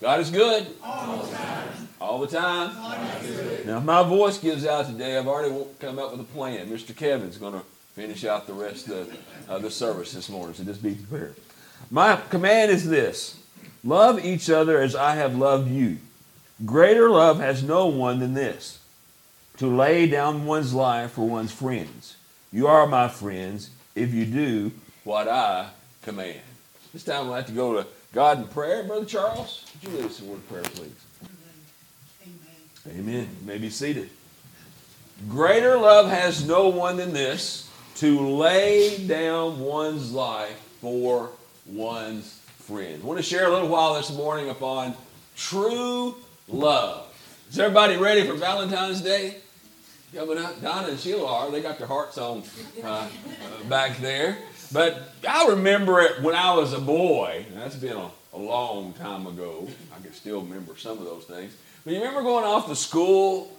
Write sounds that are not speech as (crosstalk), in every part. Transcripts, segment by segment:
God is good. All the time. All the time. Now, if my voice gives out today, I've already come up with a plan. Mr. Kevin's going to finish out the rest of the service this morning, so just be prepared. My command is this love each other as I have loved you. Greater love has no one than this to lay down one's life for one's friends. You are my friends if you do what I command. This time we'll have to go to God in prayer. Brother Charles, would you lead us in word of prayer, please? Amen. Amen. You may be seated. Greater love has no one than this to lay down one's life for one's friends. I want to share a little while this morning upon true love. Is everybody ready for Valentine's Day? Coming up, Donna and Sheila are. They got their hearts on uh, uh, back there. But I remember it when I was a boy. That's been a, a long time ago. I can still remember some of those things. But you remember going off to school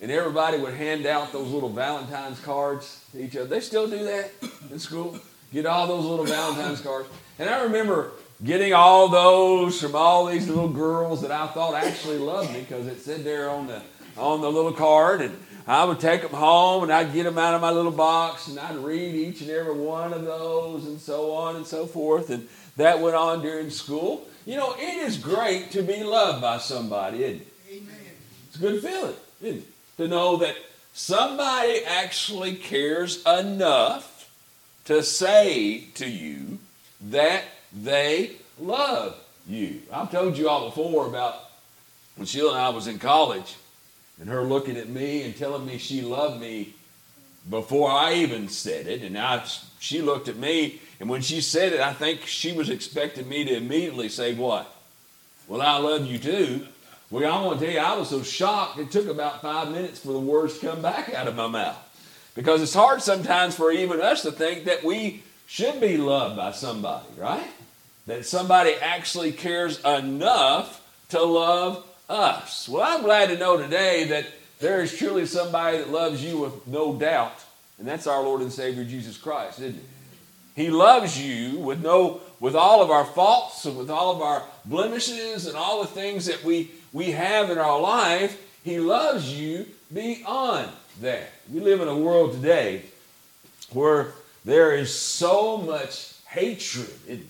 and everybody would hand out those little Valentine's cards to each other? They still do that in school. Get all those little Valentine's cards. And I remember getting all those from all these little girls that I thought actually loved me because it said there on the on the little card and I would take them home and I'd get them out of my little box and I'd read each and every one of those and so on and so forth. And that went on during school. You know, it is great to be loved by somebody, isn't it? Amen. It's a good feeling, isn't it? To know that somebody actually cares enough to say to you that they love you. I've told you all before about when Sheila and I was in college and her looking at me and telling me she loved me before I even said it. And now she looked at me, and when she said it, I think she was expecting me to immediately say, What? Well, I love you too. Well, I want to tell you, I was so shocked, it took about five minutes for the words to come back out of my mouth. Because it's hard sometimes for even us to think that we should be loved by somebody, right? That somebody actually cares enough to love us. Well, I'm glad to know today that there is truly somebody that loves you with no doubt, and that's our Lord and Savior Jesus Christ, isn't it? He loves you with no with all of our faults and with all of our blemishes and all the things that we we have in our life. He loves you beyond that. We live in a world today where there is so much hatred.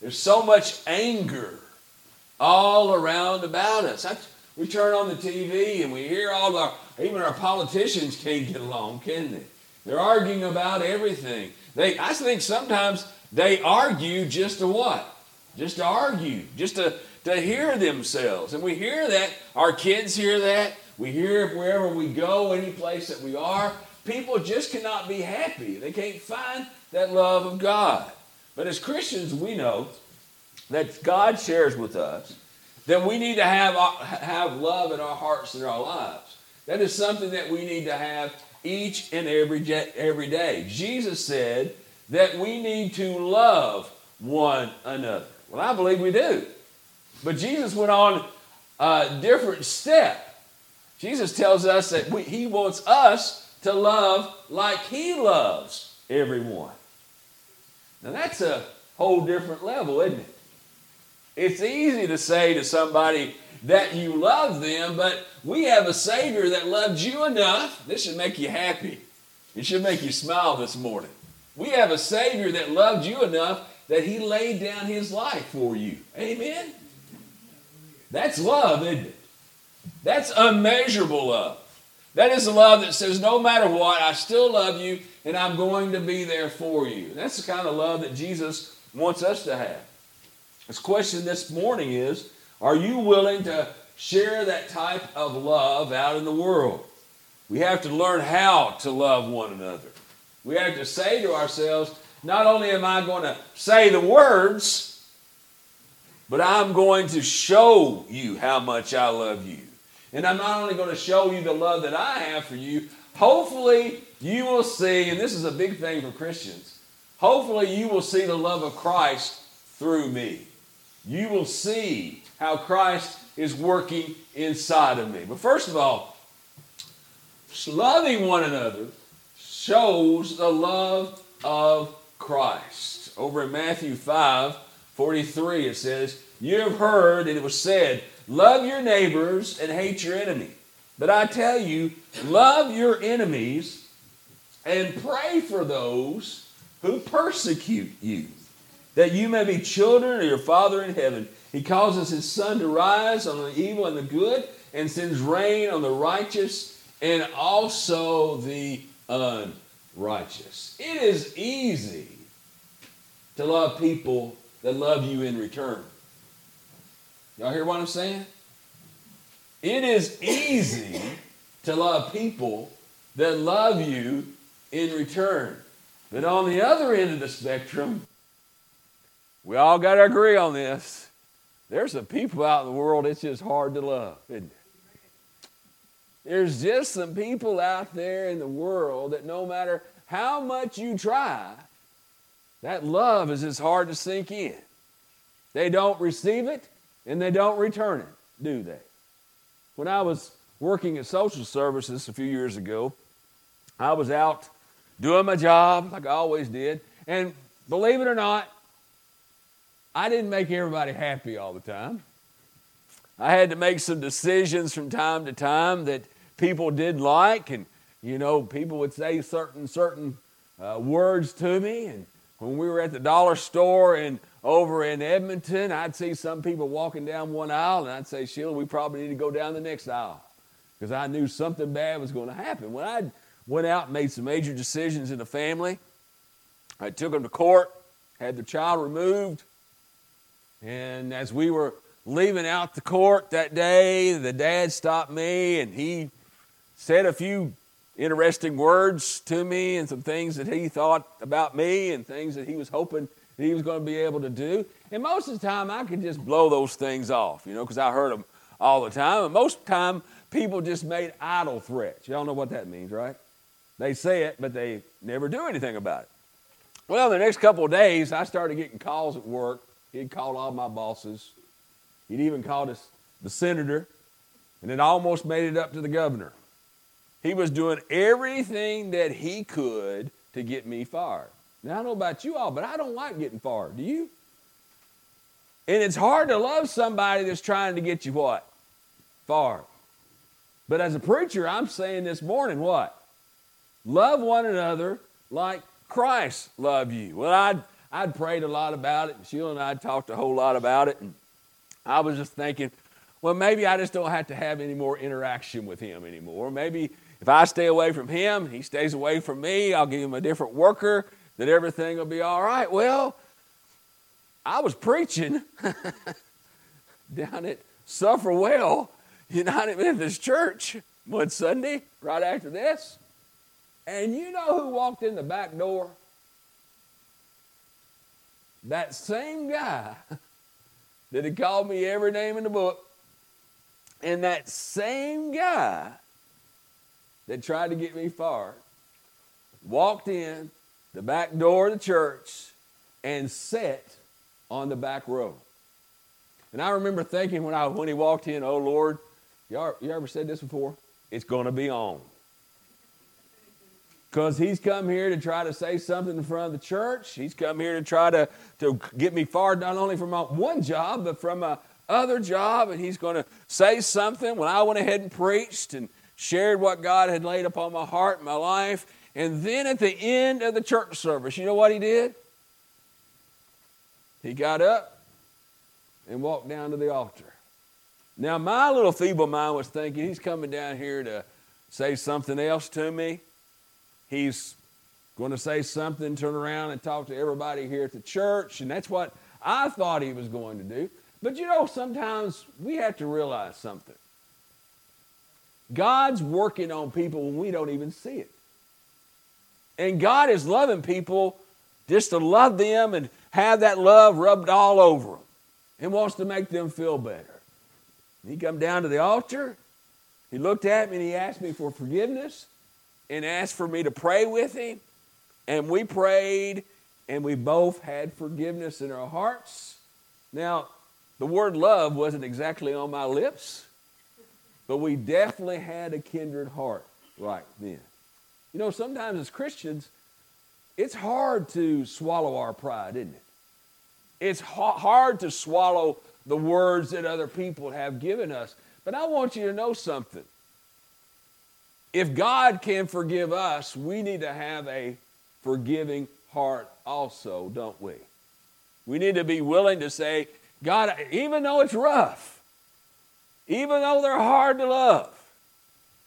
There's so much anger all around about us. we turn on the TV and we hear all our, even our politicians can't get along, can they? They're arguing about everything. They, I think sometimes they argue just to what? Just to argue, just to, to hear themselves. And we hear that. Our kids hear that. We hear wherever we go, any place that we are. People just cannot be happy. They can't find that love of God. But as Christians, we know that God shares with us, then we need to have, uh, have love in our hearts and our lives. That is something that we need to have each and every, every day. Jesus said that we need to love one another. Well, I believe we do. But Jesus went on a different step. Jesus tells us that we, he wants us to love like he loves everyone. Now, that's a whole different level, isn't it? It's easy to say to somebody that you love them, but we have a Savior that loved you enough. This should make you happy. It should make you smile this morning. We have a Savior that loved you enough that He laid down His life for you. Amen? That's love, isn't it? That's unmeasurable love. That is a love that says, no matter what, I still love you and I'm going to be there for you. That's the kind of love that Jesus wants us to have. This question this morning is Are you willing to share that type of love out in the world? We have to learn how to love one another. We have to say to ourselves, not only am I going to say the words, but I'm going to show you how much I love you. And I'm not only going to show you the love that I have for you, hopefully you will see, and this is a big thing for Christians, hopefully you will see the love of Christ through me you will see how Christ is working inside of me. But first of all, loving one another shows the love of Christ. Over in Matthew 5 43, it says, You have heard that it was said, Love your neighbors and hate your enemy. But I tell you, love your enemies and pray for those who persecute you, that you may be children of your Father in heaven. He causes his sun to rise on the evil and the good, and sends rain on the righteous and also the unrighteous. It is easy to love people that love you in return. Y'all hear what I'm saying? It is easy to love people that love you in return. But on the other end of the spectrum, we all got to agree on this. There's some people out in the world it's just hard to love? There's just some people out there in the world that no matter how much you try, that love is just hard to sink in. They don't receive it and they don't return it, do they? When I was working at social services a few years ago, I was out doing my job like I always did. And believe it or not, I didn't make everybody happy all the time. I had to make some decisions from time to time that people did like, and you know, people would say certain certain uh, words to me. And when we were at the dollar store and over in Edmonton, I'd see some people walking down one aisle, and I'd say, Sheila, we probably need to go down the next aisle because I knew something bad was going to happen. When I went out and made some major decisions in the family, I took them to court, had the child removed, and as we were leaving out the court that day, the dad stopped me and he said a few interesting words to me and some things that he thought about me and things that he was hoping that he was going to be able to do. And most of the time, I could just blow those things off, you know, because I heard them all the time. And most of the time, people just made idle threats. Y'all know what that means, right? They say it, but they never do anything about it. Well, the next couple of days, I started getting calls at work. He'd called all my bosses. He'd even called us the senator, and it almost made it up to the governor. He was doing everything that he could to get me fired. Now, I don't know about you all, but I don't like getting fired. Do you? And it's hard to love somebody that's trying to get you what? Fired. But as a preacher, I'm saying this morning what? Love one another like Christ loved you. Well, I'd, I'd prayed a lot about it. And Sheila and I talked a whole lot about it. And I was just thinking, well, maybe I just don't have to have any more interaction with him anymore. Maybe if I stay away from him, he stays away from me, I'll give him a different worker, that everything will be all right. Well, I was preaching (laughs) down at Sulphur Well (laughs) United Methodist Church one Sunday, right after this. And you know who walked in the back door? That same guy (laughs) that had called me every name in the book. And that same guy that tried to get me fired walked in the back door of the church and sat on the back row. And I remember thinking when, I, when he walked in, oh Lord, you you ever said this before? It's going to be on. Because he's come here to try to say something in front of the church. He's come here to try to, to get me fired not only from my one job, but from my other job. And he's going to say something when I went ahead and preached and shared what God had laid upon my heart and my life. And then at the end of the church service, you know what he did? He got up and walked down to the altar. Now, my little feeble mind was thinking he's coming down here to say something else to me. He's going to say something, turn around and talk to everybody here at the church. And that's what I thought he was going to do. But you know, sometimes we have to realize something. God's working on people when we don't even see it. And God is loving people just to love them and have that love rubbed all over them and wants to make them feel better. He come down to the altar. He looked at me and he asked me for forgiveness and asked for me to pray with him. And we prayed and we both had forgiveness in our hearts. Now, the word love wasn't exactly on my lips. But we definitely had a kindred heart right then. You know, sometimes as Christians, it's hard to swallow our pride, isn't it? It's hard to swallow the words that other people have given us. But I want you to know something. If God can forgive us, we need to have a forgiving heart also, don't we? We need to be willing to say, God, even though it's rough, even though they're hard to love,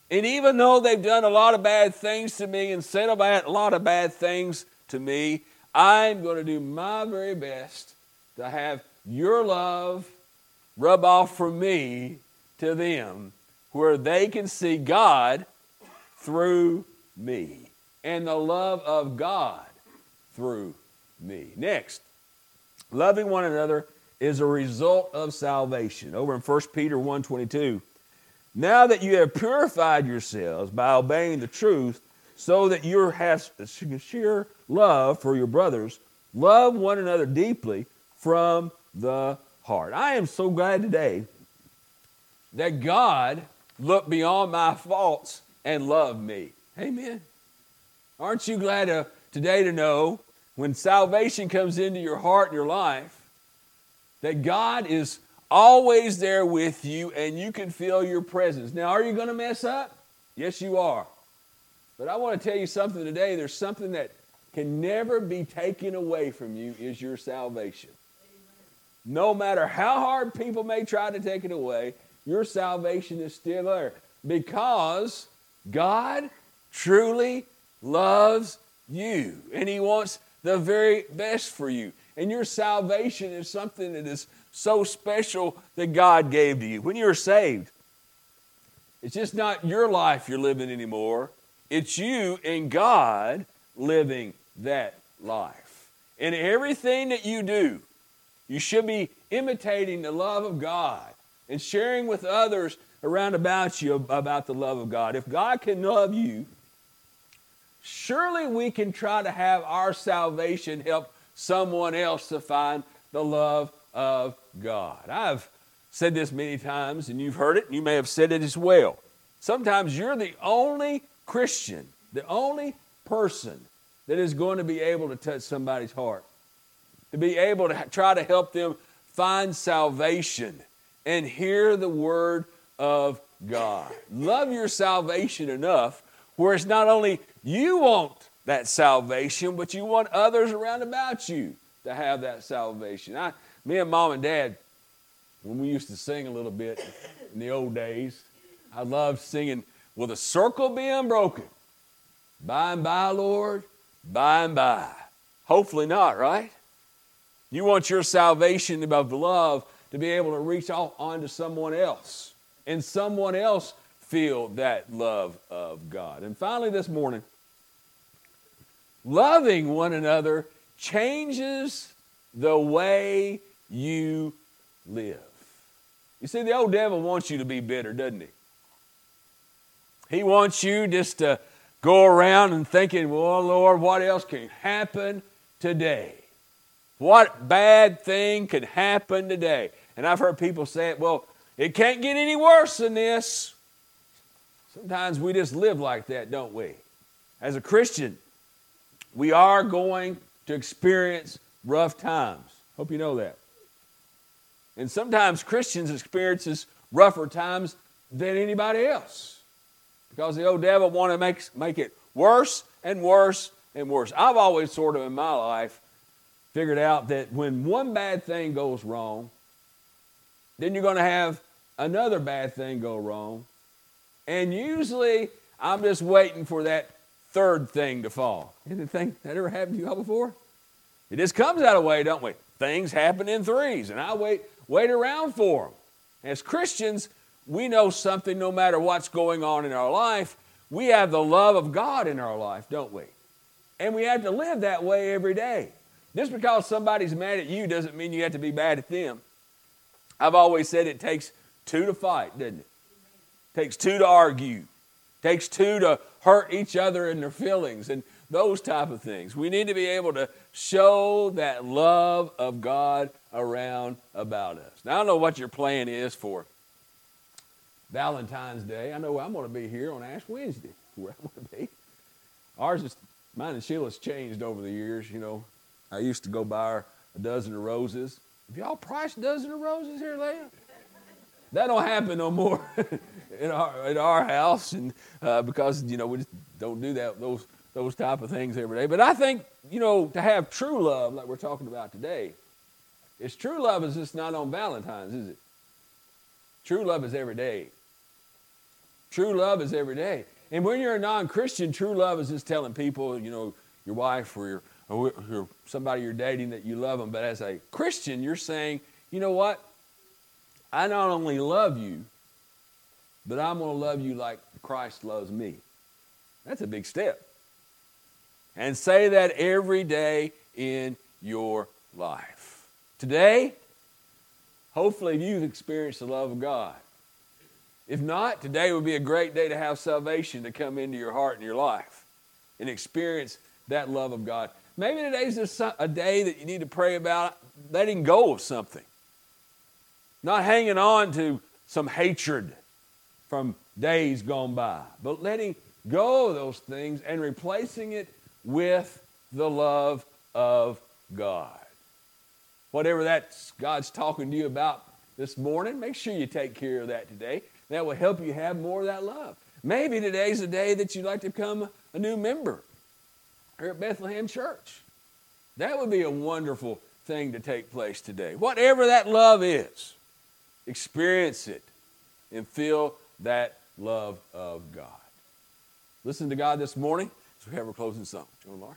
and even though they've done a lot of bad things to me and said a lot of bad things to me, I'm going to do my very best to have your love rub off from me to them where they can see God through me and the love of God through me. Next, loving one another is a result of salvation. Over in 1 Peter 1:22, now that you have purified yourselves by obeying the truth, so that you have sheer love for your brothers, love one another deeply from the heart. I am so glad today that God looked beyond my faults and love me. Amen. Aren't you glad to, today to know when salvation comes into your heart and your life that God is always there with you and you can feel your presence. Now, are you going to mess up? Yes, you are. But I want to tell you something today. There's something that can never be taken away from you is your salvation. No matter how hard people may try to take it away, your salvation is still there because God truly loves you and He wants the very best for you. And your salvation is something that is so special that God gave to you. When you're saved, it's just not your life you're living anymore, it's you and God living that life. And everything that you do, you should be imitating the love of God and sharing with others around about you about the love of God. If God can love you, surely we can try to have our salvation help someone else to find the love of God. I've said this many times, and you've heard it, and you may have said it as well. Sometimes you're the only Christian, the only person that is going to be able to touch somebody's heart, to be able to try to help them find salvation and hear the word of God. Love your salvation enough where it's not only you want that salvation, but you want others around about you to have that salvation. I, me and mom and dad, when we used to sing a little bit in the old days, I loved singing, Will the circle be unbroken? By and by, Lord, by and by. Hopefully not, right? You want your salvation of love to be able to reach out onto someone else and someone else feel that love of God. And finally, this morning, loving one another changes the way you live. You see, the old devil wants you to be bitter, doesn't he? He wants you just to go around and thinking, well, Lord, what else can happen today? What bad thing could happen today? And I've heard people say it, well, it can't get any worse than this. Sometimes we just live like that, don't we? As a Christian, we are going to experience rough times. Hope you know that. And sometimes Christians experiences rougher times than anybody else because the old devil want to make, make it worse and worse and worse. I've always sort of in my life figured out that when one bad thing goes wrong, then you're going to have another bad thing go wrong. And usually I'm just waiting for that third thing to fall. Anything that ever happened to you all before? It just comes out of way, don't we? Things happen in threes, and I wait, wait around for them. As Christians, we know something no matter what's going on in our life. We have the love of God in our life, don't we? And we have to live that way every day. Just because somebody's mad at you doesn't mean you have to be bad at them. I've always said it takes two to fight, doesn't it? takes two to argue. Takes two to hurt each other in their feelings and those type of things. We need to be able to show that love of God around about us. Now, I don't know what your plan is for Valentine's Day. I know I'm going to be here on Ash Wednesday, (laughs) where I'm going to be. Ours is, mine and Sheila's changed over the years, you know. I used to go buy her a dozen of roses Have y'all priced a dozen of roses here, Leah? That don't happen no more (laughs) in our in our house, and uh, because you know we just don't do that those those type of things every day. But I think you know to have true love, like we're talking about today, is true love is just not on Valentine's, is it? True love is every day. True love is every day. And when you're a non-Christian, true love is just telling people, you know, your wife or your or somebody you're dating that you love them. But as a Christian, you're saying, you know what? I not only love you, but I'm going to love you like Christ loves me. That's a big step. And say that every day in your life. Today, hopefully you've experienced the love of God. If not, today would be a great day to have salvation to come into your heart and your life and experience that love of God. Maybe today's just a day that you need to pray about letting go of something, not hanging on to some hatred from days gone by, but letting go of those things and replacing it with the love of God. Whatever that's God's talking to you about this morning, make sure you take care of that today. That will help you have more of that love. Maybe today's the day that you'd like to become a new member here at Bethlehem Church. That would be a wonderful thing to take place today. Whatever that love is, experience it and feel that love of God. Listen to God this morning as we have our closing song. Joan Laura.